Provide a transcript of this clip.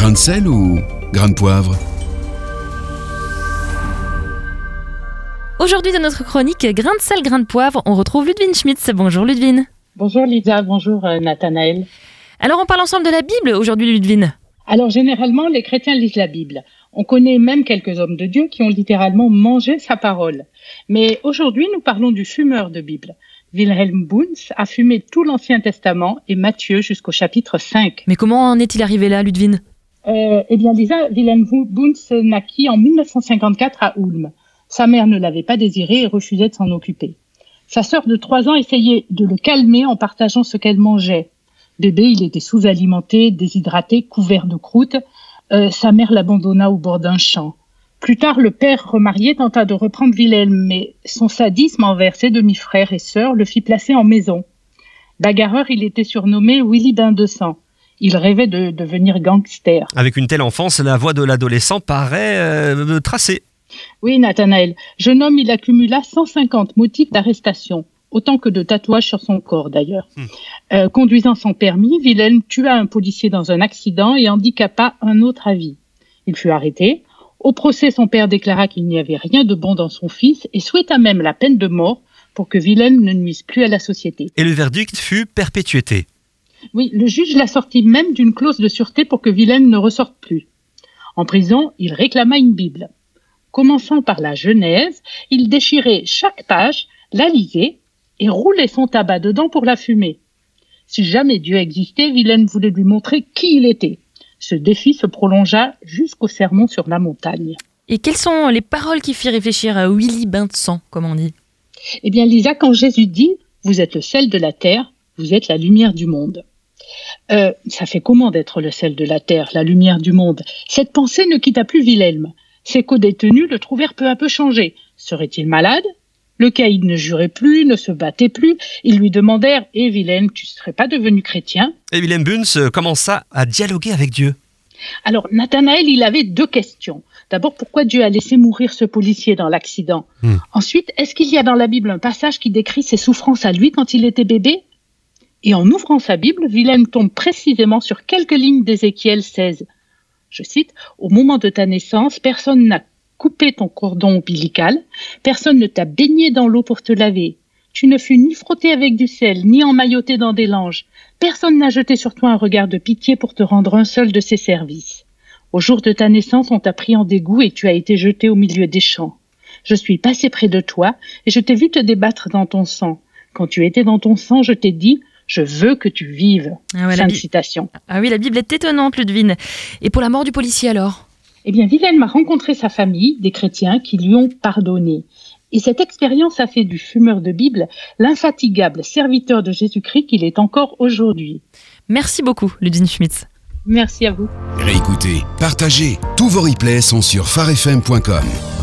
Grain de sel ou grain de poivre Aujourd'hui, dans notre chronique Grain de sel, grain de poivre, on retrouve Ludwine Schmitz. Bonjour Ludwine. Bonjour Lisa, bonjour euh, Nathanaël. Alors, on parle ensemble de la Bible aujourd'hui, Ludwine. Alors, généralement, les chrétiens lisent la Bible. On connaît même quelques hommes de Dieu qui ont littéralement mangé sa parole. Mais aujourd'hui, nous parlons du fumeur de Bible. Wilhelm Bunz a fumé tout l'Ancien Testament et Matthieu jusqu'au chapitre 5. Mais comment en est-il arrivé là, Ludwine euh, Eh bien, Lisa, Wilhelm Bunz naquit en 1954 à Ulm. Sa mère ne l'avait pas désiré et refusait de s'en occuper. Sa sœur de trois ans essayait de le calmer en partageant ce qu'elle mangeait. Bébé, il était sous-alimenté, déshydraté, couvert de croûte. Euh, sa mère l'abandonna au bord d'un champ. Plus tard, le père remarié tenta de reprendre Wilhelm, mais son sadisme envers ses demi-frères et sœurs le fit placer en maison. Bagarreur, il était surnommé Willy Bain de Sang. Il rêvait de devenir gangster. Avec une telle enfance, la voix de l'adolescent paraît euh, tracée. Oui, Nathanaël. Jeune homme, il accumula 150 motifs d'arrestation, autant que de tatouages sur son corps d'ailleurs. Hmm. Euh, conduisant sans permis, Wilhelm tua un policier dans un accident et handicapa un autre à vie. Il fut arrêté. Au procès, son père déclara qu'il n'y avait rien de bon dans son fils et souhaita même la peine de mort pour que Wilhelm ne nuise plus à la société. Et le verdict fut perpétuité. Oui, le juge l'a sorti même d'une clause de sûreté pour que Wilhelm ne ressorte plus. En prison, il réclama une Bible. Commençant par la Genèse, il déchirait chaque page, la lisait et roulait son tabac dedans pour la fumer. Si jamais Dieu existait, Wilhelm voulait lui montrer qui il était. Ce défi se prolongea jusqu'au sermon sur la montagne. Et quelles sont les paroles qui firent réfléchir à Willy Bain de sang, comme on dit? Eh bien, Lisa, quand Jésus dit Vous êtes le sel de la terre, vous êtes la lumière du monde. Euh, ça fait comment d'être le sel de la terre, la lumière du monde? Cette pensée ne quitta plus Wilhelm. Ses co-détenus le trouvèrent peu à peu changé. Serait-il malade? Le caïd ne jurait plus, ne se battait plus. Ils lui demandèrent Eh Wilhelm, tu ne serais pas devenu chrétien? Et Wilhelm Bunz commença à dialoguer avec Dieu. Alors, Nathanaël, il avait deux questions. D'abord, pourquoi Dieu a laissé mourir ce policier dans l'accident? Hmm. Ensuite, est-ce qu'il y a dans la Bible un passage qui décrit ses souffrances à lui quand il était bébé? Et en ouvrant sa Bible, Wilhelm tombe précisément sur quelques lignes d'Ézéchiel 16. Je cite, Au moment de ta naissance, personne n'a coupé ton cordon ombilical, personne ne t'a baigné dans l'eau pour te laver. Tu ne fus ni frotté avec du sel, ni emmailloté dans des langes. Personne n'a jeté sur toi un regard de pitié pour te rendre un seul de ses services. Au jour de ta naissance, on t'a pris en dégoût et tu as été jeté au milieu des champs. Je suis passé près de toi et je t'ai vu te débattre dans ton sang. Quand tu étais dans ton sang, je t'ai dit, je veux que tu vives. ah, ouais, la fin de Bi- citation. Ah oui, la Bible est étonnante, Ludwine. Et pour la mort du policier alors? Eh bien, Wilhelm a rencontré sa famille, des chrétiens qui lui ont pardonné. Et cette expérience a fait du fumeur de Bible l'infatigable serviteur de Jésus-Christ qu'il est encore aujourd'hui. Merci beaucoup, Ludwine Schmitz. Merci à vous. Réécoutez, partagez. Tous vos replays sont sur farfm.com.